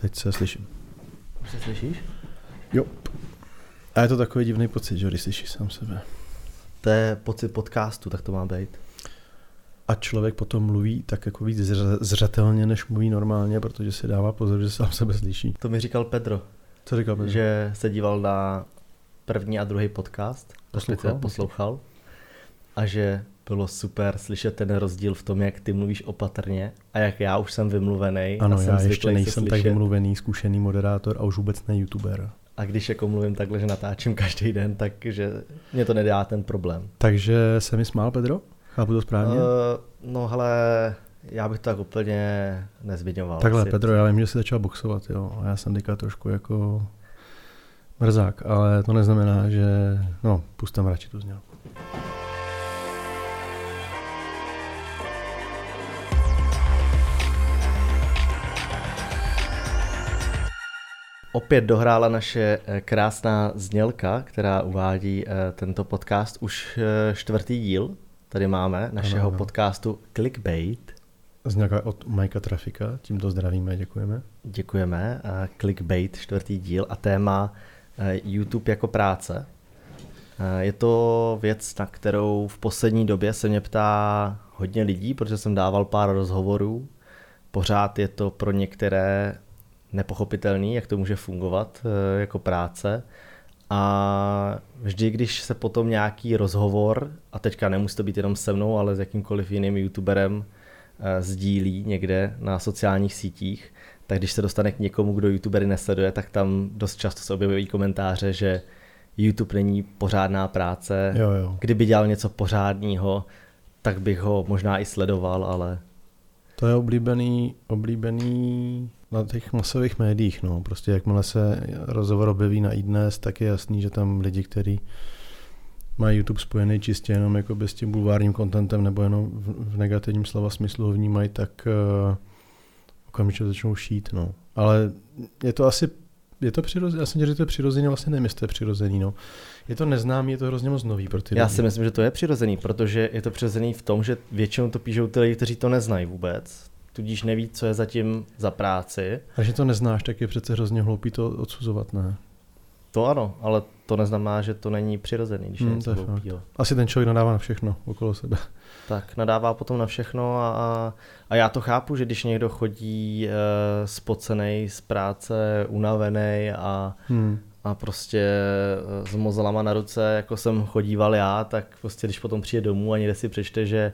Teď se slyším. Už se slyšíš? Jo. A je to takový divný pocit, že když slyšíš sám sebe. To je pocit podcastu, tak to má být. A člověk potom mluví tak jako víc zře- zřetelně, než mluví normálně, protože si dává pozor, že sám sebe slyší. To mi říkal Pedro, Co říkal Petr? že se díval na první a druhý podcast, poslouchal, poslouchal a že bylo super slyšet ten rozdíl v tom, jak ty mluvíš opatrně a jak já už jsem vymluvený. Ano, a jsem já ještě nejsem tak vymluvený, zkušený moderátor a už vůbec ne youtuber. A když jako mluvím takhle, že natáčím každý den, takže mě to nedá ten problém. Takže se mi smál, Pedro? Chápu to správně? Uh, no hele, já bych to tak úplně nezmiňoval. Takhle, asi. Pedro, já vím, že jsi začal boxovat, jo. A já jsem teďka trošku jako mrzák, ale to neznamená, že... No, pustím radši tu znělku. Opět dohrála naše eh, krásná znělka, která uvádí eh, tento podcast už eh, čtvrtý díl. Tady máme našeho Ano, ano. podcastu Clickbait. Znělka od Majka Trafika, tímto zdravíme, děkujeme. Děkujeme. Clickbait, čtvrtý díl a téma YouTube jako práce. Je to věc, na kterou v poslední době se mě ptá hodně lidí, protože jsem dával pár rozhovorů. Pořád je to pro některé nepochopitelný, jak to může fungovat eh, jako práce. A vždy, když se potom nějaký rozhovor, a teďka nemusí to být jenom se mnou, ale s jakýmkoliv jiným youtuberem, eh, sdílí někde na sociálních sítích, tak když se dostane k někomu, kdo youtubery nesleduje, tak tam dost často se objevují komentáře, že YouTube není pořádná práce. Jo, jo. Kdyby dělal něco pořádného, tak bych ho možná i sledoval, ale To je oblíbený, oblíbený na těch masových médiích, no. Prostě jakmile se rozhovor objeví na iDnes, tak je jasný, že tam lidi, kteří mají YouTube spojený čistě jenom jako s tím bulvárním contentem nebo jenom v, negativním slova smyslu ho vnímají, tak uh, okamžitě začnou šít, no. Ale je to asi, je to přirozené, já jsem říct, že to je přirozený, vlastně nevím, jestli to je přirozený, no. Je to neznámý, je to hrozně moc nový pro ty já lidi. si myslím, že to je přirozený, protože je to přirozený v tom, že většinou to píšou ty lidi, kteří to neznají vůbec, tudíž neví, co je zatím za práci. A když to neznáš, tak je přece hrozně hloupý to odsuzovat, ne? To ano, ale to neznamená, že to není přirozený, když Hmm, něco je fakt. hloupýho. Asi ten člověk nadává na všechno okolo sebe. Tak nadává potom na všechno a, a, a já to chápu, že když někdo chodí uh, spocený z práce, unavený a, Hmm. a prostě eh, s mozolama na ruce, jako jsem chodíval já, tak prostě když potom přijde domů a někde si přečte, že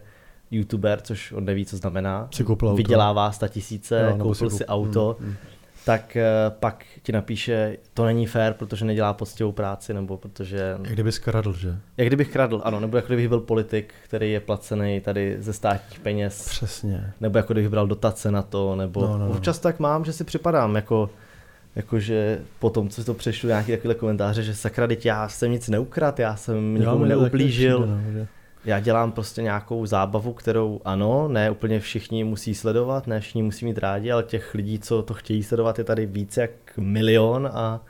youtuber, což on neví, co znamená, Si koupil auto. vydělává 100 tisíce, Jo, koupil si si auto, Hmm, hmm. tak eh, pak ti napíše, to není fér, protože nedělá poctivou práci, nebo protože... Jak kdyby skradl, že? Jak kdybych kradl, ano, nebo jako kdybych byl politik, který je placený tady ze státních peněz, Přesně. nebo jako kdybych bral dotace na to, nebo No, no, no. občas tak mám, že si připadám jako, jakože potom, co si to přečtu nějaký takovýhle komentáře, že sakra, já jsem nic neukrad, já jsem nikomu taky neublížil, přijde, no, že- já dělám prostě nějakou zábavu, kterou ano, ne úplně všichni musí sledovat, ne všichni musí mít rádi, ale těch lidí, co to chtějí sledovat, je tady více jak milion a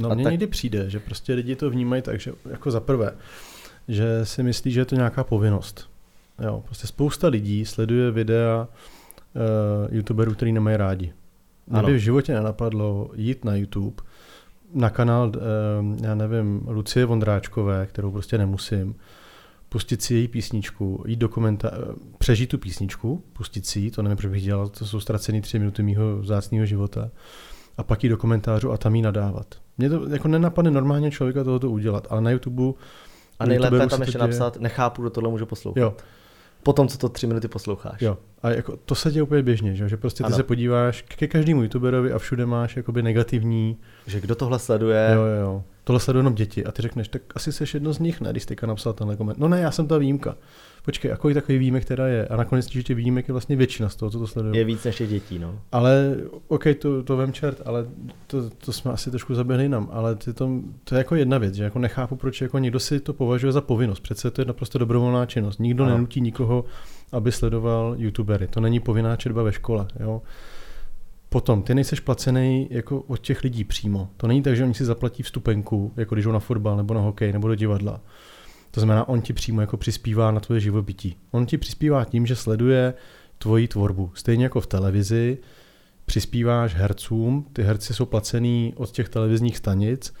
No A mně tak- někdy přijde, že prostě lidi to vnímají tak, že jako za prvé, že si myslí, že je to nějaká povinnost. Jo, prostě spousta lidí sleduje videa uh, youtuberů, který nemají rádi. Mě by v životě nenapadlo jít na YouTube, na kanál, uh, já nevím, Lucie Vondráčkové, kterou prostě nemusím, pustit si její písničku, jít do komentáře, přežít tu písničku, pustit si ji, to nevím, proč bych dělal, to jsou ztracený tři minuty mýho vzácného života, a pak jít do komentářů a tam jí nadávat. Mně to jako nenapadne normálně člověka tohoto udělat, ale na YouTube a nejlépe youtuberů tam ještě děje. napsat, nechápu, kdo tohle může poslouchat. Jo, Potom, co to tři minuty posloucháš. jo. A jako to se děje úplně běžně, že, že prostě ty Ano. se podíváš ke každému youtuberovi a všude máš jakoby negativní, Že kdo tohle sleduje, jo, jo, jo. Tohle sledují jenom děti a ty řekneš, tak asi jsi jedno z nich, ne, když jsi teďka napsal tenhle koment. No ne, já jsem ta výjimka. Počkej, a kolik takových výjimek teda je? A nakonec že těch výjimek je vlastně většina z toho, co to sledují. je víc než těch dětí, no. Ale, OK, to, to vem čert, ale to, to jsme asi trošku zaběhli jinam, ale ty to, to je jako jedna věc, že jako nechápu, proč jako někdo si to považuje za povinnost. Přece to je naprosto dobrovolná činnost. Nikdo Ano. nenutí nikoho, aby sledoval youtubery. To není povinná četba ve škole. Jo? Potom, ty nejseš placený jako od těch lidí přímo. To není tak, že oni si zaplatí vstupenku, jako když jdou na fotbal nebo na hokej nebo do divadla. To znamená, on ti přímo jako přispívá na tvoje živobytí. On ti přispívá tím, že sleduje tvoji tvorbu. Stejně jako v televizi přispíváš hercům, ty herci jsou placený od těch televizních stanic,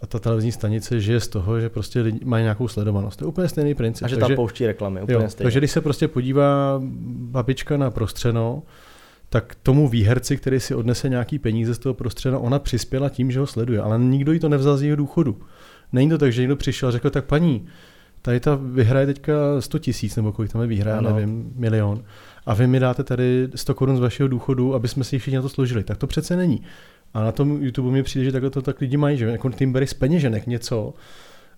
a ta televizní stanice žije z toho, že prostě lidi mají nějakou sledovanost. To je úplně stejný princip. A že tam pouští reklamy, úplně jo, stejně. Takže když se prostě podívá babička na prostřeno, tak tomu výherci, který si odnese nějaký peníze z toho prostřena, ona přispěla tím, že ho sleduje, ale nikdo jí to nevzal z jeho důchodu. Není to tak, že někdo přišel a řekl, tak paní, tady ta vyhraje teďka 100 tisíc, nebo kolik tam je výhra, nevím, milion. A vy mi dáte tady 100 korun z vašeho důchodu, aby jsme si všichni na to složili. Tak to přece není. A na tom YouTube mi přijde, že takhle to tak lidi mají, že jako ty bereš z peněženek něco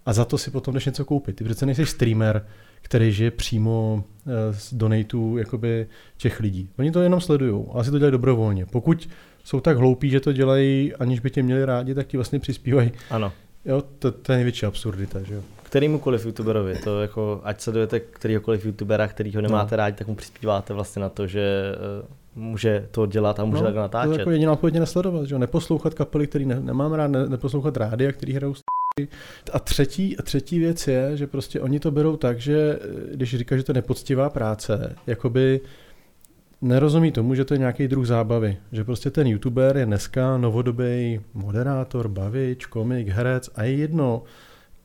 a za to si potom jdeš něco koupit. Ty přece nejsi streamer, který žije přímo eh, z donatů jakoby těch lidí. Oni to jenom sledují, ale si to dělají dobrovolně. Pokud jsou tak hloupí, že to dělají, aniž by tě měli rádi, tak ti vlastně přispívají. Ano. Jo, to, to je největší absurdita, že jo. Kterýmukoliv youtuberovi, to jako, ať sledujete kterýhokoliv youtubera, který ho nemáte no. rádi, tak mu přispíváte vlastně na to, že uh, může to dělat a může no, tak natáčet. To je jako jediná odpověď nesledovat, že jo? neposlouchat kapely, který ne, nemám rád, ne, neposlouchat rádia, který hrajou a třetí, a třetí věc je, že prostě oni to berou tak, že eh, když říká, že to je nepoctivá práce, jakoby nerozumí tomu, že to je nějaký druh zábavy. Že prostě ten youtuber je dneska novodobý moderátor, bavič, komik, herec a je jedno,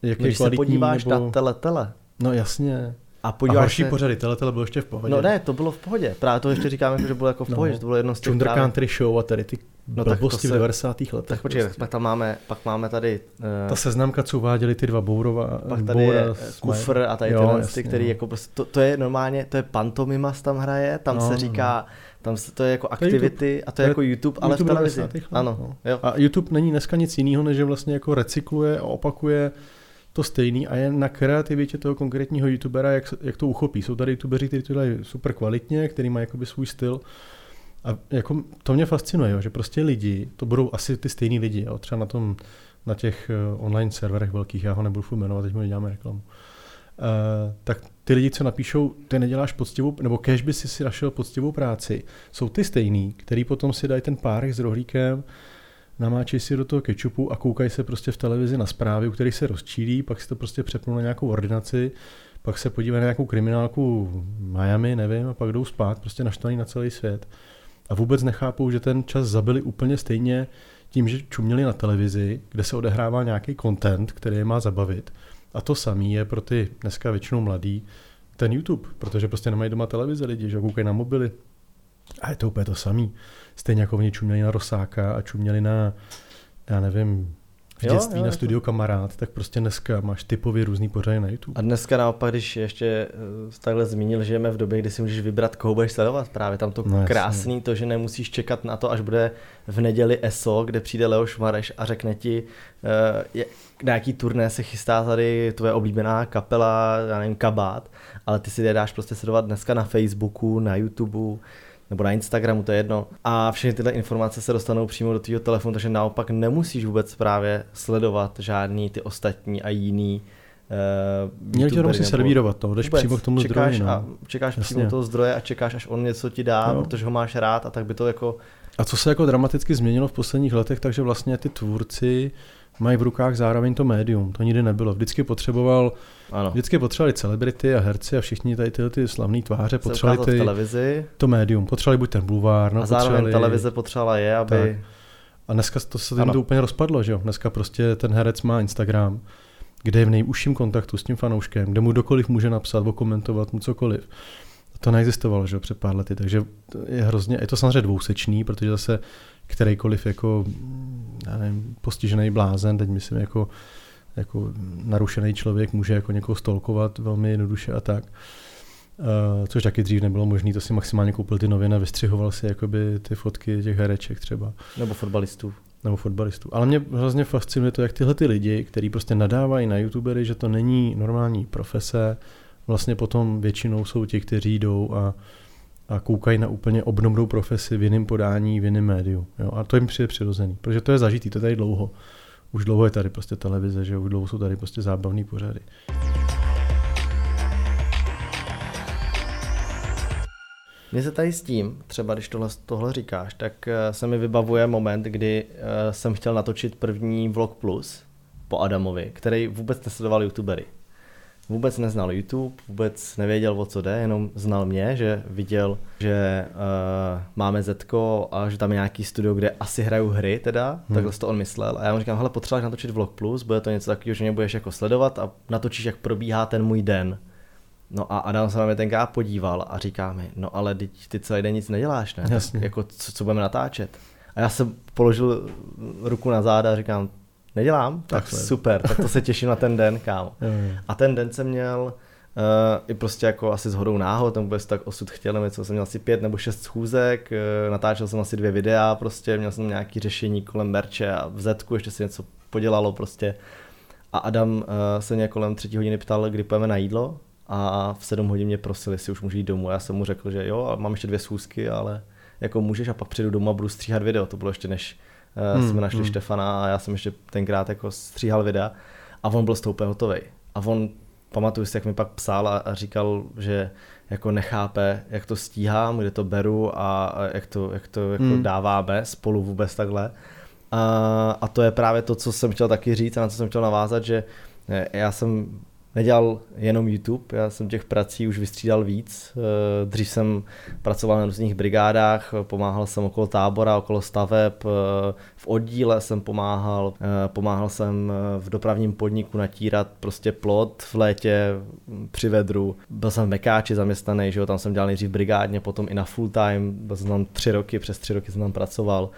jaký Když se podíváš nebo... na tele, tele. No jasně. A podíváš a horší se... pořady, tele bylo ještě v pohodě. No ne, to bylo v pohodě. Právě to ještě říkáme, jako, že bylo jako v no. pohodě, no. že to bylo jedno z těch právě... Country Show a tady ty no, blbosti se... v 90. letech. Tak počkej, prostě. pak tam máme, pak máme tady... Uh... Ta seznamka, co uváděli ty dva Bourova. Pak tady Boura, je kufr a tady jo, tyhle, jasně, který no. jako prostě, to, to, je normálně, to je pantomima tam hraje, tam no, se no. říká, no. Tam se, to je jako aktivity a to je, jako YouTube, ale YouTube v televizi. Ano, no. jo. A YouTube není dneska nic jiného, než že vlastně jako recykluje a opakuje to stejný a je na kreativitě toho konkrétního youtubera, jak, jak to uchopí. Jsou tady youtuberi, kteří to dělají super kvalitně, který mají jakoby svůj styl. A jako to mě fascinuje, že prostě lidi, to budou asi ty stejní lidi, jo, třeba na tom, na těch eh, online serverech velkých, já ho nebudu furt jmenovat, teď mu děláme reklamu. Uh, tak ty lidi, co napíšou, ty neděláš poctivou, nebo kež by si si našel poctivou práci, jsou ty stejný, který potom si dají ten párek s rohlíkem, namáčej si do toho kečupu a koukají se prostě v televizi na zprávy, u kterých se rozčílí, pak si to prostě přepnou na nějakou ordinaci, pak se podívají na nějakou kriminálku Miami, nevím, a pak jdou spát, prostě naštvaný na celý svět. A vůbec nechápou, že ten čas zabili úplně stejně tím, že čuměli na televizi, kde se odehrává nějaký content, který je má zabavit. A to samé je pro ty dneska většinou mladý ten YouTube, protože prostě nemají doma televize lidi, že koukají na mobily. A je to úplně to samý. Stejně jako oni čuměli na Rosáka a čuměli na, já nevím, v dětství jo, jo, na studio to... kamarád, tak prostě dneska máš typově různý pořady na YouTube. A dneska naopak, když ještě eh, takhle zmínil, že žijeme v době, kdy si můžeš vybrat, koho budeš sledovat. Právě tam to no, krásný, jasně. to, že nemusíš čekat na to, až bude v neděli ESO, kde přijde Leoš Mareš a řekne ti, uh, na jaký turné se chystá tady tvoje oblíbená kapela, já nevím, kabát, ale ty si je dáš prostě sledovat dneska na Facebooku, na YouTubeu, nebo na Instagramu, to je jedno. A všechny tyhle informace se dostanou přímo do tvého telefonu, takže naopak nemusíš vůbec právě sledovat žádný ty ostatní a jiný Uh, Měl tě musí servírovat to, jdeš přímo k tomu čekáš zdroji. No. A čekáš Jasně. přímo toho zdroje a čekáš, až on něco ti dá, no. protože ho máš rád a tak by to jako... A co se jako dramaticky změnilo v posledních letech, takže vlastně ty tvůrci mají v rukách zároveň to médium. To nikdy nebylo. Vždycky potřeboval, ano. vždycky potřebovali celebrity a herci a všichni tady tyhle ty slavné tváře potřebovali ty, televizi. to médium. Potřebovali buď ten bulvár, no, a zároveň potřebovali... televize potřebovala je, aby... Tak. A dneska to se to úplně rozpadlo, že jo? Dneska prostě ten herec má Instagram, kde je v nejužším kontaktu s tím fanouškem, kde mu dokoliv může napsat, komentovat mu cokoliv. To neexistovalo, že jo, před pár lety, takže je hrozně, je to samozřejmě dvousečný, protože zase kterýkoliv jako, já nevím, postižený blázen, teď myslím jako, jako narušený člověk může jako někoho stolkovat velmi jednoduše a tak. Uh, což taky dřív nebylo možné, to si maximálně koupil ty noviny a vystřihoval si jakoby ty fotky těch hereček třeba. Nebo fotbalistů. Nebo fotbalistů. Ale mě hrozně fascinuje to, jak tyhle ty lidi, kteří prostě nadávají na youtubery, že to není normální profese, vlastně potom většinou jsou ti, kteří jdou a a koukají na úplně obdobnou profesi v jiném podání, v jiném médiu. Jo? A to jim přijde přirozený, protože to je zažitý, to je tady dlouho. Už dlouho je tady prostě televize, že už dlouho jsou tady prostě zábavné pořady. Mně se tady s tím, třeba když tohle, tohle říkáš, tak eh, se mi vybavuje moment, kdy eh, jsem chtěl natočit první Vlog Plus po Adamovi, který vůbec nesledoval youtubery. Vůbec neznal YouTube, vůbec nevěděl, o co jde, jenom znal mě, že viděl, že uh, máme Zetko a že tam je nějaký studio, kde asi hrajou hry teda, hmm. takhle to on myslel. A já mu říkám, hele, potřebuješ natočit Vlog Plus, bude to něco takového, že mě budeš jako sledovat a natočíš, jak probíhá ten můj den. No a Adam se na mě tenkrát podíval a říká mi, no ale ty, ty celý den nic neděláš, ne? Jasně. Tak jako co, co budeme natáčet? A já jsem položil ruku na záda a říkám, nedělám? Tak Takhle. super, tak to se těším na ten den, kámo. A ten den jsem měl Uh, i prostě jako asi s hodou náhod, tam vůbec tak osud chtěl, nevím, co jsem měl asi pět nebo šest schůzek, uh, natáčel jsem asi dvě videa, prostě měl jsem nějaký řešení kolem merče a v Zetku ještě se něco podělalo prostě. A Adam uh, se mě kolem třetí hodiny ptal, kdy půjdeme na jídlo a v sedm hodin mě prosil, jestli už můžu jít domů. A já jsem mu řekl, že jo, mám ještě dvě schůzky, ale jako můžeš a pak přijdu domů a budu stříhat video. To bylo ještě než Hmm, jsme našli hmm. Štefana a já jsem ještě tenkrát jako stříhal videa a on byl z toho úplně hotovej. A on, pamatuju si, jak mi pak psal a, a říkal, že jako nechápe, jak to stíhám, kde to beru a, a jak to, jak to jako Hmm. dáváme spolu vůbec takhle. A, a to je právě to, co jsem chtěl taky říct a na co jsem chtěl navázat, že eh, já jsem nedělal jenom YouTube, já jsem těch prací už vystřídal víc. Eh, Dřív jsem pracoval na různých brigádách, pomáhal jsem okolo tábora, okolo staveb, eh, v oddíle jsem pomáhal, eh, pomáhal jsem v dopravním podniku natírat prostě plot v létě hm, při vedru. Byl jsem v Mekáči zaměstnaný, že jo, tam jsem dělal nejdřív brigádně, potom i na full time, byl jsem tam tři roky, přes tři roky jsem tam pracoval.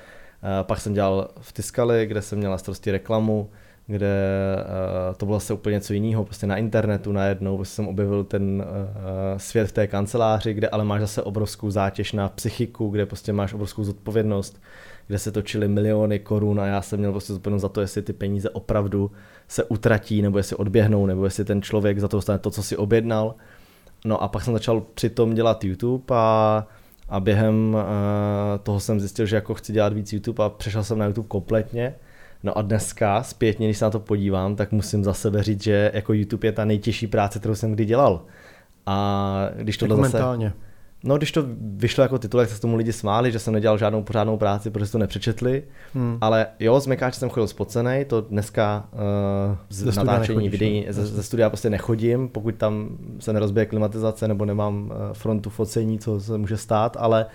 Pak jsem dělal v Tiskali, kde jsem měl na starosti reklamu, kde uh, to bylo zase úplně něco jiného, prostě na internetu najednou prostě jsem objevil ten uh, svět v té kanceláři, kde ale máš zase obrovskou zátěž na psychiku, kde prostě máš obrovskou zodpovědnost, kde se točily miliony korun a já jsem měl prostě zodpovědnost za to, jestli ty peníze opravdu se utratí, nebo jestli odběhnou, nebo jestli ten člověk za to dostane to, co si objednal. No a pak jsem začal přitom dělat YouTube a, a během uh, toho jsem zjistil, že jako chci dělat víc YouTube a přešel jsem na YouTube kompletně. No a dneska, zpětně, když se na to podívám, tak musím za sebe říct, že jako YouTube je ta nejtěžší práce, kterou jsem kdy dělal. A když Jako zase... mentálně. No, když to vyšlo jako titulek, tak se tomu lidi smáli, že jsem nedělal žádnou pořádnou práci, protože to nepřečetli. Hmm. Ale jo, z Mekáče jsem chodil spocený, to dneska uh, z Ze studia natáčení nechodíš, videí, jo? ze, ze studia prostě nechodím, pokud tam se nerozbije klimatizace nebo nemám uh, frontu focení, co se může stát, ale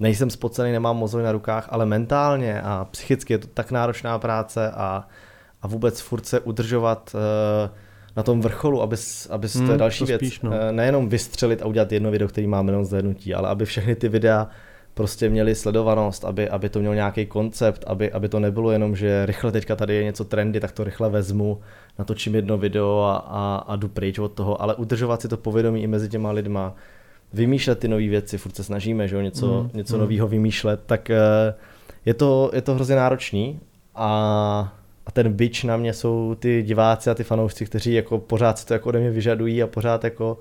nejsem spocený, nemám mozoj na rukách, ale mentálně a psychicky je to tak náročná práce a, a vůbec furt se udržovat uh, na tom vrcholu, to je Hmm, další to věc, spíš, no. eh, nejenom vystřelit a udělat jedno video, který má milion zhlédnutí, ale aby všechny ty videa prostě měli sledovanost, aby, aby to mělo nějaký koncept, aby, aby to nebylo jenom, že rychle teďka tady je něco trendy, tak to rychle vezmu, natočím jedno video a, a, a jdu pryč od toho, ale udržovat si to povědomí i mezi těma lidma, vymýšlet ty nové věci, furt se snažíme, že jo, něco, Mm, mm, něco mm. mm. nového vymýšlet, tak eh, je to, je to hrozně náročný a, a ten bič na mě jsou ty diváci a ty fanoušci, kteří jako pořád si to jako ode mě vyžadují a pořád jako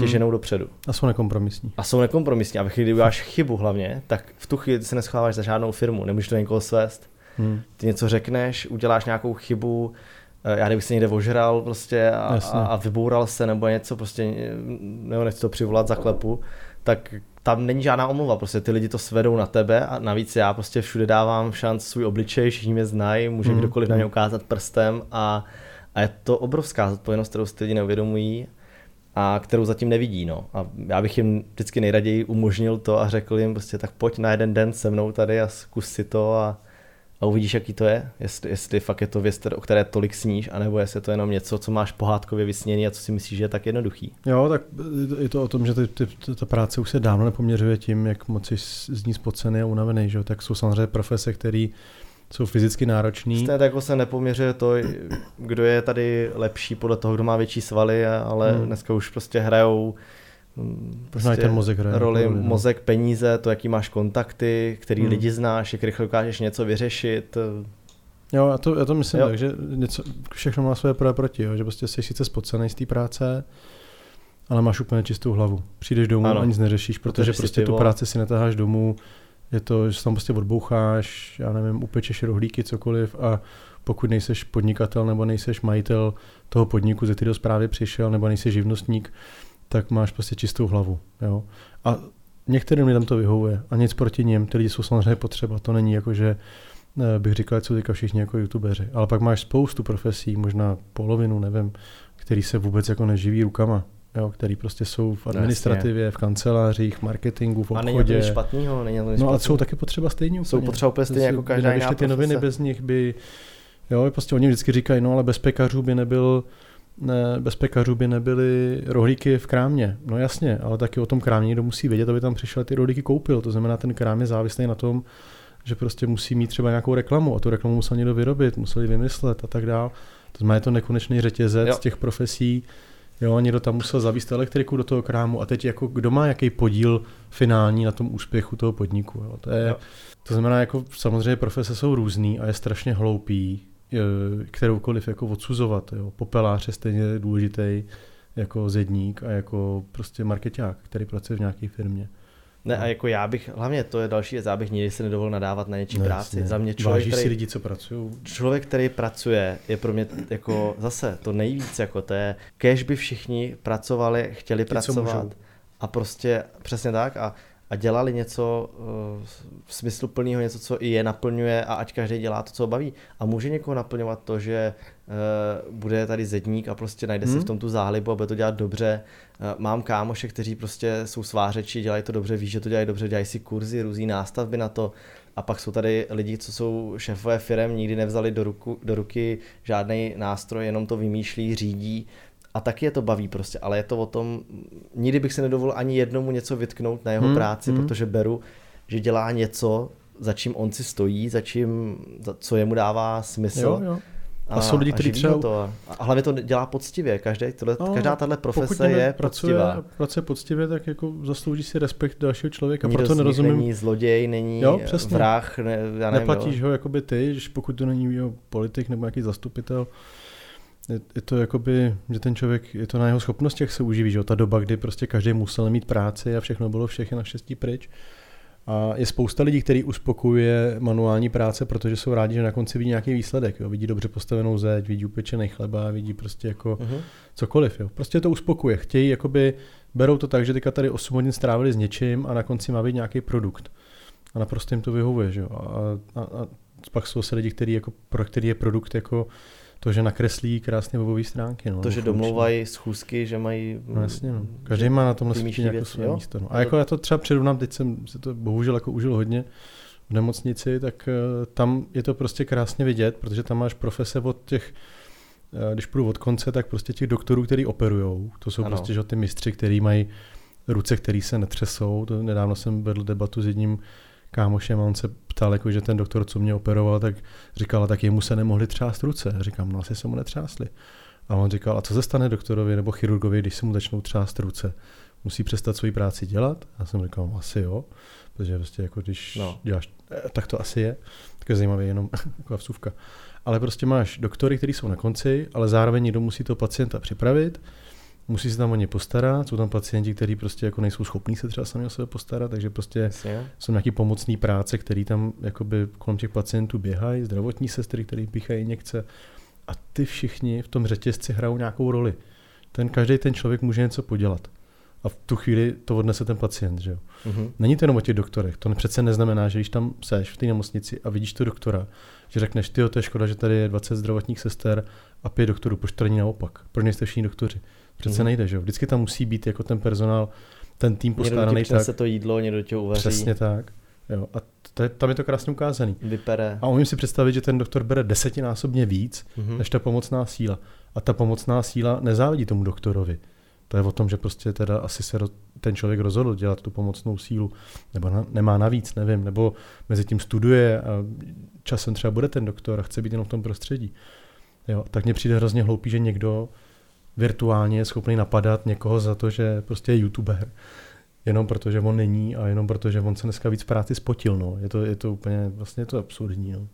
tě ženou dopředu. A jsou nekompromisní. A jsou nekompromisní. A ve chvíli, kdy uděláš chybu hlavně, tak v tu chvíli ty se neschováváš za žádnou firmu, nemůžeš to někoho svést. Hmm. Ty něco řekneš, uděláš nějakou chybu, já kdybych se někde ožral prostě a, a, Jasně. a vyboural se nebo něco prostě, eh, nebo nechci to přivolat za klepu, tak tam není žádná omluva, prostě ty lidi to svedou na tebe a navíc já prostě všude dávám šanc svůj obličej, všichni mě znají, může Hmm. kdokoliv na mě ukázat prstem a, a je to obrovská zodpovědnost, kterou si ty lidi neuvědomují a kterou zatím nevidí. No. A já bych jim vždycky nejraději umožnil to a řekl jim prostě tak pojď na jeden den se mnou tady a zkus si to a, a uvidíš, jaký to je. Jestli, jestli fakt je to věc, o které tolik sníš, anebo jestli je to jenom něco, co máš pohádkově vysněný a co si myslíš, že je tak jednoduchý. Jo, tak je to- o tom, že ty, ty, ta práce už se dávno nepoměřuje tím, jak moc jsi z ní spocený a unavený, že jo? tak jsou samozřejmě profese, které jsou fyzicky náročné. Stejně tak jako se nepoměřuje to, kdo je tady lepší podle toho, kdo má větší svaly, ale Hmm. dneska už prostě hrajou Možná i ten mozek hraje roli no. mozek, peníze, to, jaký máš kontakty, který Hmm. lidi znáš, jak rychle dokážeš něco vyřešit. Jo, já to, já to myslím Jo. tak, že něco, všechno má své pro a proti, jo? že prostě jsi sice spocený z té práce, ale máš úplně čistou hlavu. Přijdeš domů Ano. a nic neřešíš, protože prostě tu práci si netaháš domů, je to, že se tam prostě odboucháš, já nevím, upečeš rohlíky, cokoliv a pokud nejseš podnikatel nebo nejseš majitel toho podniku, ze kterého zprávě přišel, nebo nejseš živnostník, tak máš prostě čistou hlavu. Jo? A některým lidem to vyhovuje a nic proti nim, ty lidi jsou samozřejmě potřeba, to není jako, že eh, bych říkal, že jsou teďka všichni jako youtubeři, ale pak máš spoustu profesí, možná polovinu, nevím, který se vůbec jako neživí rukama. Jo, který prostě jsou v administrativě, v kancelářích, v marketingu, v obchodě. A není to špatného, není to No ale jsou taky potřeba stejně Jsou potřeba úplně stejně jako každá jiná ty noviny bez nich by, jo, prostě oni vždycky říkají, no ale bez pekařů by nebyl, ne, bez pekařů by nebyly rohlíky v krámě. No jasně, ale taky o tom krámě někdo musí vědět, aby tam přišel ty rohlíky koupil. To znamená, ten krám je závislý na tom, že prostě musí mít třeba nějakou reklamu a tu reklamu musel někdo vyrobit, museli vymyslet a tak dál. To znamená, je to nekonečný řetězec jo. těch profesí. Jo, někdo tam musel zavíst elektriku do toho krámu a teď jako kdo má jaký podíl finální na tom úspěchu toho podniku. Jo. To, je, jo. to znamená, jako samozřejmě profese jsou různý a je strašně hloupý kteroukoliv jako odsuzovat. Jo. Popelář je stejně důležitý jako zedník a jako prostě marketák, který pracuje v nějaké firmě. Ne, a jako já bych, hlavně to je další věc, já bych nikdy se nedovolil nadávat na něčí no, práci. Jasně. Za mě člověk, Vážíš který, si lidi, co pracují? Člověk, který pracuje, je pro mě jako zase to nejvíc, jako to je, kež by všichni pracovali, chtěli Ty, pracovat a prostě přesně tak a a dělali něco uh, v smyslu plného, něco, co i je naplňuje a ať každý dělá to, co ho baví. A může někoho naplňovat to, že uh, bude tady zedník a prostě najde hmm. si v tom tu zálibu a bude to dělat dobře. Uh, mám kámoše, kteří prostě jsou svářeči, dělají to dobře, ví, že to dělají dobře, dělají si kurzy, různý nástavby na to. A pak jsou tady lidi, co jsou šéfové firm, nikdy nevzali do, ruku, do ruky žádný nástroj, jenom to vymýšlí, řídí a taky je to baví prostě, ale je to o tom, nikdy bych se nedovolil ani jednomu něco vytknout na jeho hmm, práci, hmm. protože beru, že dělá něco, za čím on si stojí, za čím, za, co jemu dává smysl. Jo, jo. A, a jsou lidi, kteří třeba... To. A hlavně to dělá poctivě. Každý, tohle, no, každá tahle profese je pracuje, poctivá. Pracuje poctivě, tak jako zaslouží si respekt dalšího člověka. Nikdo Proto nerozumím. není zloděj, není jo, vrah. Ne, já nevím, Neplatíš jo. ho jakoby ty, že pokud to není jo, politik nebo nějaký zastupitel, je, je to jakoby, že ten člověk, je to na jeho schopnostech se uživí, že jo? ta doba, kdy prostě každý musel mít práci a všechno bylo všechno naštěstí pryč. A je spousta lidí, kteří uspokojuje manuální práce, protože jsou rádi, že na konci vidí nějaký výsledek. Jo? Vidí dobře postavenou zeď, vidí upečený chleba, vidí prostě jako uh-huh. cokoliv. Jo? Prostě to uspokuje. Chtějí, jakoby, berou to tak, že teďka tady 8 hodin strávili s něčím a na konci má být nějaký produkt. A naprosto jim to vyhovuje. Že jo? A, a, a pak jsou se lidi, který jako, pro který je produkt jako to, že nakreslí krásně webové stránky. No, to, že domlouvají schůzky, že mají... No jasně, no. Každý má na tomhle světě nějaké své místo. No. A jako já to třeba přirovnám, teď jsem si to bohužel jako užil hodně v nemocnici, tak uh, tam je to prostě krásně vidět, protože tam máš profese od těch uh, když půjdu od konce, tak prostě těch doktorů, který operujou, to jsou ano. prostě že ty mistři, který mají ruce, které se netřesou. To nedávno jsem vedl debatu s jedním kámošem a on se ptal, jako, že ten doktor, co mě operoval, tak říkal, tak jemu se nemohli třást ruce. Říkám, no asi se mu netřásli. A on říkal, a co se stane doktorovi nebo chirurgovi, když se mu začnou třást ruce? Musí přestat svoji práci dělat? A já jsem říkal, no, asi jo, protože prostě jako když no. děláš, eh, tak to asi je. Tak je zajímavé, jenom jako vsuvka. Ale prostě máš doktory, kteří jsou na konci, ale zároveň někdo musí toho pacienta připravit, musí se tam o ně postarat, jsou tam pacienti, kteří prostě jako nejsou schopní se třeba sami o sebe postarat, takže prostě Jasně. jsou nějaký pomocný práce, který tam jakoby kolem těch pacientů běhají, zdravotní sestry, který píchají injekce a ty všichni v tom řetězci hrajou nějakou roli. Ten každý ten člověk může něco podělat. A v tu chvíli to odnese ten pacient. Že jo? Mm-hmm. Není to jenom o těch doktorech. To přece neznamená, že když tam seš v té nemocnici a vidíš to doktora, že řekneš, ty to je škoda, že tady je 20 zdravotních sester a pět doktorů, proč to není naopak? Proč nejste všichni doktoři? Přece mm. nejde, že jo? Vždycky tam musí být jako ten personál, ten tým postaraný někdo tak. se to jídlo, někdo tě uvaří. Přesně tak. Jo, a to je, tam je to krásně ukázaný. Vypere. A umím si představit, že ten doktor bere desetinásobně víc, mm-hmm. než ta pomocná síla. A ta pomocná síla nezávidí tomu doktorovi. To je o tom, že prostě teda asi se ten člověk rozhodl dělat tu pomocnou sílu, nebo na, nemá navíc, nevím, nebo mezi tím studuje a časem třeba bude ten doktor a chce být jenom v tom prostředí. Jo, tak mně přijde hrozně hloupý, že někdo virtuálně je schopný napadat někoho za to, že prostě je youtuber. Jenom protože on není a jenom protože on se dneska víc práci spotil. No. Je, to, je to úplně, vlastně je to absurdní. No.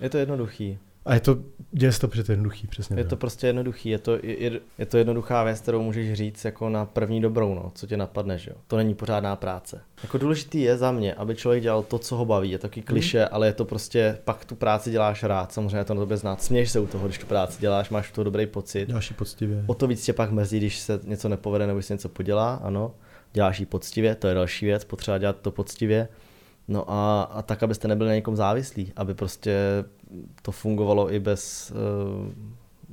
Je to jednoduchý. A je to, děje se to přece jednoduchý, přesně. Je to prostě jednoduchý, je to, je, je to jednoduchá věc, kterou můžeš říct jako na první dobrou, no, co tě napadne, že jo. To není pořádná práce. Jako důležitý je za mě, aby člověk dělal to, co ho baví. Je taky kliše, mm. ale je to prostě, pak tu práci děláš rád, samozřejmě to na tobě znát. Směješ se u toho, když tu práci děláš, máš v toho dobrý pocit. Děláš poctivě. O to víc tě pak mrzí, když se něco nepovede nebo se něco podělá, ano. Děláš ji poctivě, to je další věc, potřeba dělat to poctivě. No a, a tak, abyste nebyli na někom závislí, aby prostě to fungovalo i bez, uh,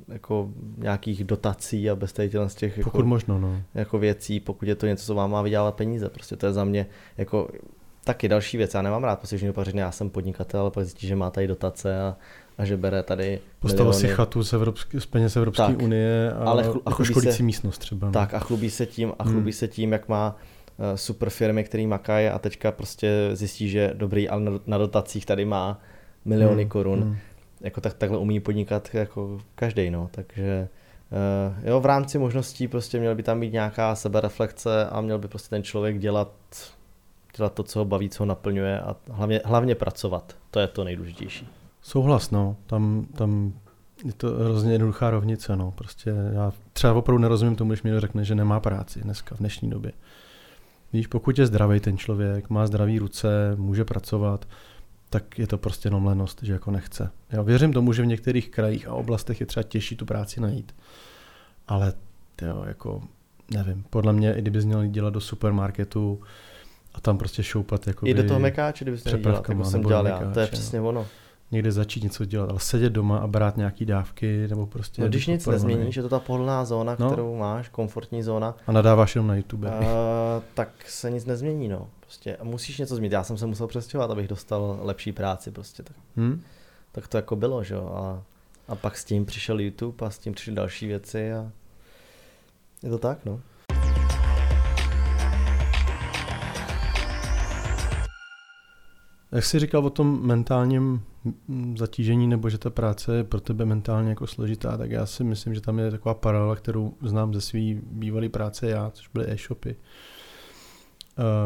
jako nějakých dotací a bez tady z těch jako, pokud možno, no. jako věcí, pokud je to něco, co vám má vydělat peníze. Prostě to je za mě jako taky další věc. Já nemám rád, že někdo řekne, já jsem podnikatel, ale pak zjistí, že má tady dotace a, a že bere tady Postavil si chatu z, Evropské, z peněz Evropské tak, unie a, ale chlu, a jako školící se, místnost třeba. No. Tak a chlubí se tím a chlubí hmm. se tím, jak má uh, super firmy, který makají a teďka prostě zjistí, že dobrý, ale na dotacích tady má miliony hmm. korun. Hmm. Jako tak, takhle umí podnikat jako každý, no, takže uh, jo, v rámci možností prostě měl by tam být nějaká sebereflexe a měl by prostě ten člověk dělat dělat to, co ho baví, co ho naplňuje a hlavně, hlavně pracovat. To je to nejdůležitější. Souhlas, no. Tam, tam je to hrozně jednoduchá rovnice, no. Prostě já třeba opravdu nerozumím tomu, když mi řekne, že nemá práci dneska, v dnešní době. Víš, pokud je zdravý ten člověk, má zdravý ruce, může pracovat, tak je to prostě jenom lenost, že jako nechce. Já věřím tomu, že v některých krajích a oblastech je třeba těžší tu práci najít. Ale jo, jako nevím, podle mě, i kdyby měl dělat do supermarketu, a tam prostě šoupat jako I do toho mekáče, kdybys měl dělat, jako jsem dělal já, to je přesně ono. Někde začít něco dělat, ale sedět doma a brát nějaký dávky, nebo prostě... No když nic nezměníš, je to ta pohodlná zóna, no. kterou máš, komfortní zóna. A nadáváš jenom na YouTube. Uh, tak se nic nezmění, no. Prostě a musíš něco změnit. Já jsem se musel přestěhovat, abych dostal lepší práci prostě. Tak, hmm? tak to jako bylo, že jo. A, a pak s tím přišel YouTube a s tím přišly další věci a je to tak, no. Jak jsi říkal o tom mentálním zatížení, nebo že ta práce je pro tebe mentálně jako složitá, tak já si myslím, že tam je taková paralela, kterou znám ze své bývalé práce já, což byly e-shopy,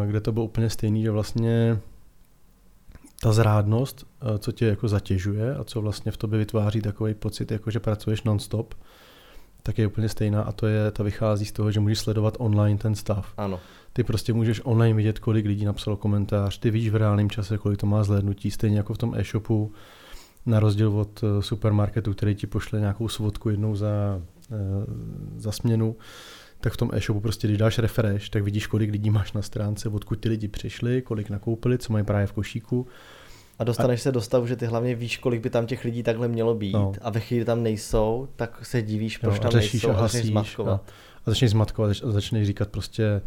kde to bylo úplně stejný, že vlastně ta zrádnost, co tě jako zatěžuje a co vlastně v tobě vytváří takový pocit, jako že pracuješ non-stop, tak je úplně stejná a to je, ta vychází z toho, že můžeš sledovat online ten stav. Ano. Ty prostě můžeš online vidět, kolik lidí napsalo komentář, ty víš v reálném čase, kolik to má zhlédnutí, stejně jako v tom e-shopu, na rozdíl od eh, supermarketu, který ti pošle nějakou svodku jednou za, eh, za směnu, tak v tom e-shopu prostě, když dáš refresh, tak vidíš, kolik lidí máš na stránce, odkud ty lidi přišli, kolik nakoupili, co mají právě v košíku a dostaneš a... se do stavu, že ty hlavně víš, kolik by tam těch lidí takhle mělo být no. a ve chvíli tam nejsou, tak se divíš, proč tam nejsou a, a začneš zmatkovat. A, a začneš zmatkovat a začneš říkat prostě,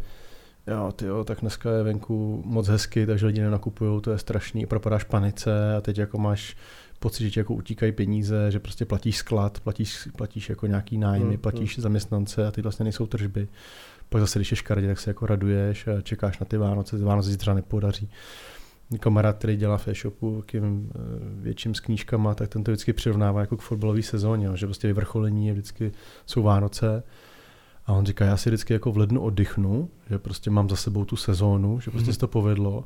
jo, ty jo, tak dneska je venku moc hezky, takže lidi nenakupují, to je strašný, propadáš panice a teď jako máš pocit, že ti jako utíkají peníze, že prostě platíš sklad, platíš, platíš jako nějaký nájmy, hmm, platíš hmm. zaměstnance a ty vlastně nejsou tržby. Pak zase, když je škardě, tak se jako raduješ a čekáš na ty Vánoce, Vánoce si třeba nepodaří kamarád, který dělá v e-shopu kým, eh, větším s knížkama, tak ten to vždycky přirovnává jako k fotbalové sezóně, že prostě vyvrcholení je vždycky, jsou Vánoce a on říká, já si vždycky jako v lednu oddychnu, že prostě mám za sebou tu sezónu, že prostě mm-hmm. se to povedlo,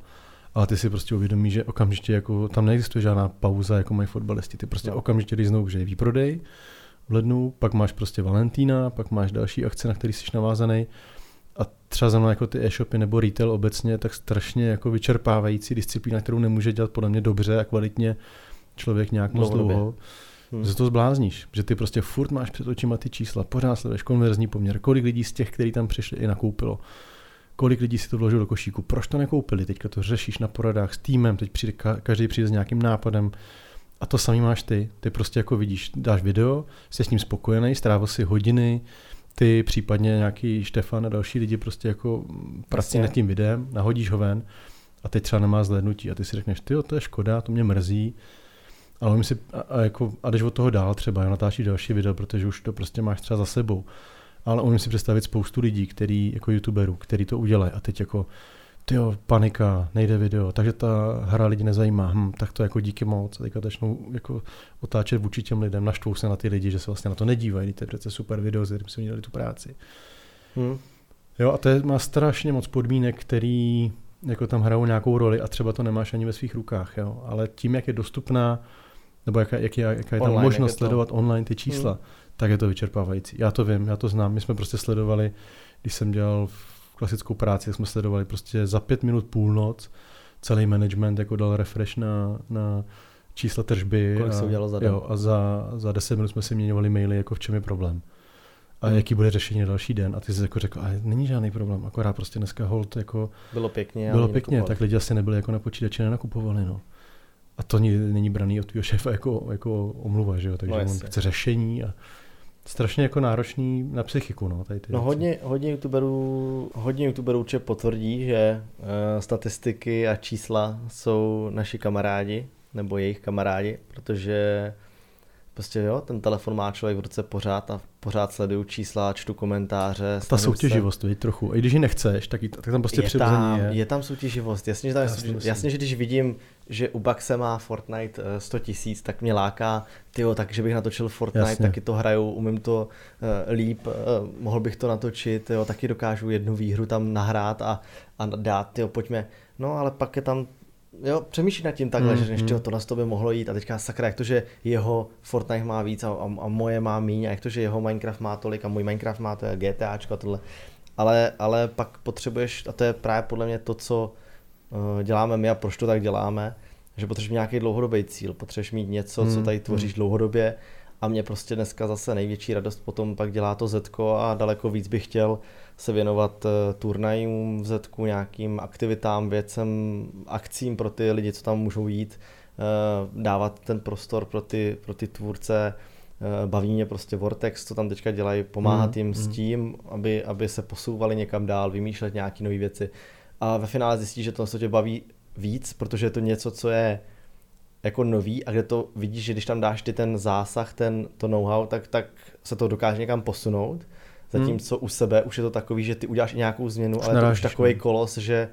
ale ty si prostě uvědomí, že okamžitě jako tam neexistuje žádná pauza, jako mají fotbalisti. Ty prostě no. okamžitě, znovu, že je výprodej v lednu, pak máš prostě Valentína, pak máš další akce, na který jsi navázaný a třeba za jako ty e-shopy nebo retail obecně, tak strašně jako vyčerpávající disciplína, kterou nemůže dělat podle mě dobře a kvalitně člověk nějak moc dlouho. Hmm. Že to zblázníš, že ty prostě furt máš před očima ty čísla, pořád sleduješ konverzní poměr, kolik lidí z těch, kteří tam přišli, i nakoupilo, kolik lidí si to vložilo do košíku, proč to nekoupili, teďka to řešíš na poradách s týmem, teď přijde, každý přijde s nějakým nápadem, a to samý máš ty. Ty prostě jako vidíš, dáš video, jsi s ním spokojený, strávil si hodiny, ty, případně nějaký Štefan a další lidi prostě jako prací nad tím videem, nahodíš ho ven a teď třeba nemá zhlednutí a ty si řekneš, ty to je škoda, to mě mrzí, ale my si, a, a, jako, a jdeš od toho dál třeba, natáčíš další video, protože už to prostě máš třeba za sebou. Ale umím si představit spoustu lidí, který, jako youtuberů, který to udělají a teď jako ty jo, panika, nejde video, takže ta hra lidi nezajímá, hm, tak to jako díky moc. A teďka začnou jako otáčet vůči těm lidem, naštvou se na ty lidi, že se vlastně na to nedívají, to je přece super video, s kterým jsme měli tu práci. Hmm. Jo, a to je, má strašně moc podmínek, který jako tam hrajou nějakou roli a třeba to nemáš ani ve svých rukách, jo. Ale tím, jak je dostupná, nebo jaká, jak je, jaká je tam online, možnost je to... sledovat online ty čísla, hmm. tak je to vyčerpávající. Já to vím, já to znám. My jsme prostě sledovali, když jsem dělal v klasickou práci, jsme sledovali prostě za pět minut půlnoc, celý management jako dal refresh na, na čísla tržby. Kolik a, se udělalo za den? Jo, a za, za 10 minut jsme si měňovali maily, jako v čem je problém. A hmm. jaký bude řešení na další den. A ty jsi jako řekl, a není žádný problém, akorát prostě dneska hold jako... Bylo pěkně. Bylo pěkně, tak lidi asi nebyli jako na počítači, nenakupovali, no. A to není braný od tvého šéfa jako, jako omluva, že jo, takže no, on chce řešení a strašně jako náročný na psychiku, no, tady ty No věci. hodně, hodně youtuberů, hodně youtuberů určitě potvrdí, že uh, statistiky a čísla jsou naši kamarádi, nebo jejich kamarádi, protože prostě jo, ten telefon má člověk v ruce pořád a pořád sleduju čísla, čtu komentáře. Ta snažím se- soutěživost, viď, trochu. A i když ji nechceš, tak, tak tam prostě je tam, je. je tam soutěživost, jasně, že tam si soutěživost. jasně, že když vidím, že u Baxe má Fortnite eh, 100 tisíc, tak mě láká, tyjo, takže bych natočil Fortnite, Jasně. taky to hraju, umím to uh, líp, uh, mohl bych to natočit, jo, taky dokážu jednu výhru tam nahrát a, a dát, jo, pojďme. No, ale pak je tam Jo, přemýšlí nad tím takhle, Mm, mm, že ještě mm. to na to by mohlo jít a teďka sakra, jak to, že jeho Fortnite má víc a, a, a moje má míň a jak to, že jeho Minecraft má tolik a můj Minecraft má to je GTAčko a tohle. Ale, ale pak potřebuješ, a to je právě podle mě to, co uh, děláme my a proč to tak děláme, že potřebuješ mít nějaký dlouhodobý cíl, potřebuješ mít něco, co Hmm, tady tvoříš dlouhodobě a mě prostě dneska zase největší radost potom pak dělá to Zetko a daleko víc bych chtěl se věnovat eh, turnajům v Zetku, nějakým aktivitám, věcem, akcím pro ty lidi, co tam můžou jít, eh, dávat ten prostor pro ty, pro ty tvůrce, eh, baví mě prostě Vortex, co tam teďka dělají, pomáhat Mm, jim s mm. tím, aby, aby se posouvali někam dál, vymýšlet nějaké nové věci a ve finále zjistíš, že to tě baví víc, protože je to něco, co je jako nový a kde to vidíš, že když tam dáš ty ten zásah, ten, to know-how, tak, tak se to dokáže někam posunout. Zatímco u sebe už je to takový, že ty uděláš i nějakou změnu, Už ale to už narážíš, takový no. kolos, že,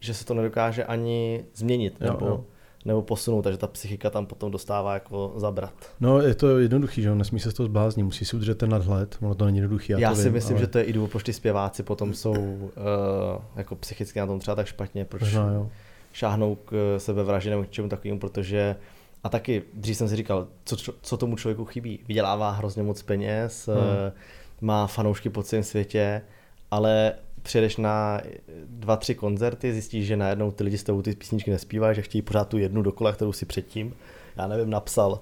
že se to nedokáže ani změnit Jo, nebo, jo. nebo posunout, takže ta psychika tam potom dostává jako zabrat. No, je to jednoduchý, že jo, nesmí se z toho zbláznit, musí si udržet ten nadhled, ono to není jednoduchý, já, Já, to si vím, myslím, ale že to je i důvod, proč ty zpěváci potom jsou uh, jako psychicky na tom třeba tak špatně, proč Možná, jo. Šáhnou k sebevraždě nebo k čemu takovému, protože a taky dřív jsem si říkal, co, co tomu člověku chybí. Vydělává hrozně moc peněz, Hmm. hmm. má fanoušky po celém světě, ale přijedeš na dva, tři koncerty, zjistíš, že najednou ty lidi s tebou ty písničky nespívají, že chtějí pořád tu jednu dokola, kterou si předtím, já nevím, napsal,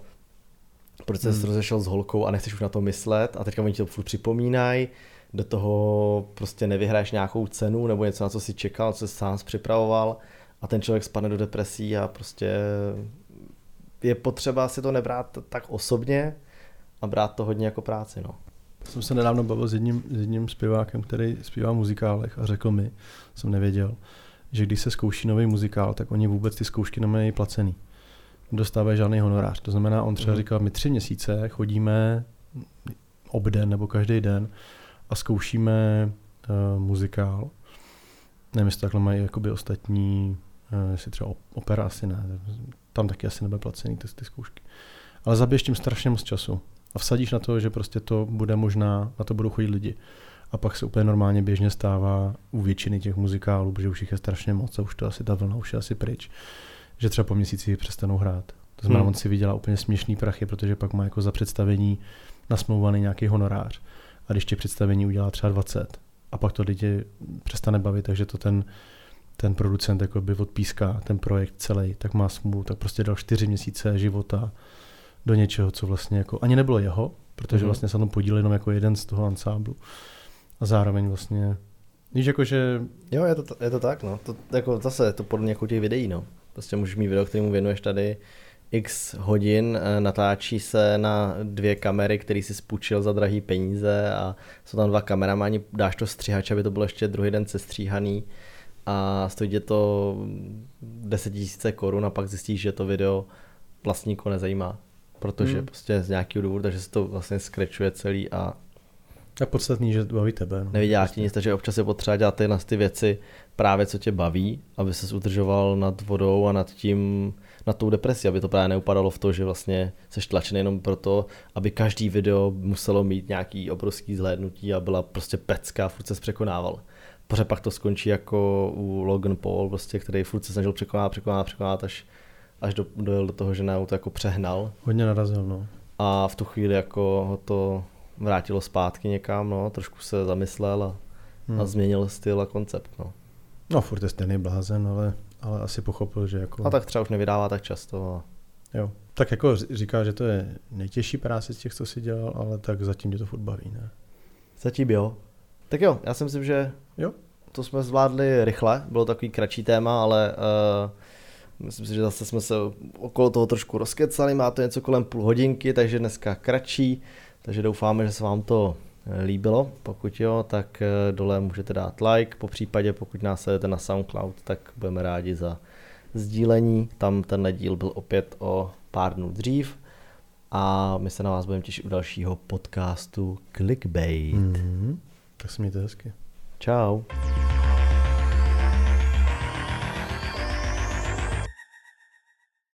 proč Hmm. hmm. rozešel s holkou a nechceš už na to myslet a teďka oni ti to furt připomínají, do toho prostě nevyhraješ nějakou cenu nebo něco, na co si čekal, co jsi sám připravoval a ten člověk spadne do depresí a prostě je potřeba si to nebrát tak osobně a brát to hodně jako práci, no. Jsem se nedávno bavil s jedním, s jedním zpěvákem, který zpívá v muzikálech a řekl mi, jsem nevěděl, že když se zkouší nový muzikál, tak oni vůbec ty zkoušky nemají placený. Dostávají žádný honorář. To znamená, on třeba Mhm. říkal, my tři měsíce chodíme obden nebo každý den a zkoušíme uh, muzikál. Nevím, jestli takhle mají jakoby ostatní, jestli třeba op- opera asi ne, tam taky asi nebude placený ty, ty zkoušky. Ale zabiješ tím strašně moc času a vsadíš na to, že prostě to bude možná, na to budou chodit lidi. A pak se úplně normálně běžně stává u většiny těch muzikálů, protože už jich je strašně moc a už to asi ta vlna už je asi pryč, že třeba po měsíci přestanou hrát. To znamená, Hmm. on si vydělá úplně směšný prachy, protože pak má jako za představení nasmlouvaný nějaký honorář. A když těch představení udělá třeba 20 a pak to lidi přestane bavit, takže to ten, ten producent jako by odpíská ten projekt celý, tak má smůlu, tak prostě dal čtyři měsíce života do něčeho, co vlastně jako ani nebylo jeho, protože Mhm. vlastně se tom podílel jenom jako jeden z toho ansáblu. A zároveň vlastně, víš, jakože Jo, je to, je to tak, no. To, jako zase je to podobně jako těch videí, no. Prostě můžeš mít video, kterému věnuješ tady x hodin, eh, natáčí se na dvě kamery, který si spůjčil za drahý peníze a jsou tam dva kameramani, dáš to stříhač, aby to bylo ještě druhý den sestříhaný a stojí tě to 10 000 korun a pak zjistíš, že to video vlastníko nezajímá. Protože Hmm. prostě z nějakého důvodu, takže se to vlastně skrečuje celý a je podstatný, že baví tebe. No. Nevyděláš Prostě. ti nic, takže občas je potřeba dělat tyhle ty věci právě co tě baví, aby se udržoval nad vodou a nad tím, nad tou depresí, aby to právě neupadalo v to, že vlastně seš tlačený jenom proto, aby každý video muselo mít nějaký obrovský zhlédnutí a byla prostě pecka a furt se překonával. Protože pak to skončí jako u Logan Paul, prostě, který furt se snažil překonat, překonat, překonat, až, až do, dojel do toho, že na to jako přehnal Hodně narazil, no. a v tu chvíli jako ho to vrátilo zpátky někam, no, trošku se zamyslel a, Hmm. a změnil styl a koncept, no. No, furt je stejný blázen, ale, ale asi pochopil, že jako... A tak třeba už nevydává tak často. A... Jo. Tak jako říká, že to je nejtěžší práce z těch, co si dělal, ale tak zatím tě to furt baví, ne? Zatím jo. Tak jo, já si myslím, že Jo. to jsme zvládli rychle, bylo takový kratší téma, ale uh, myslím si, že zase jsme se okolo toho trošku rozkecali, má to něco kolem půl hodinky, takže dneska kratší. Takže doufáme, že se vám to eh, líbilo. Pokud jo, tak eh, dole můžete dát like. Po případě, pokud nás sledujete na SoundCloud, tak budeme rádi za sdílení. Tam ten díl byl opět o pár dnů dřív. A my se na vás budeme těšit u dalšího podcastu Clickbait. Mm-hmm. Tak se mějte hezky. Čau.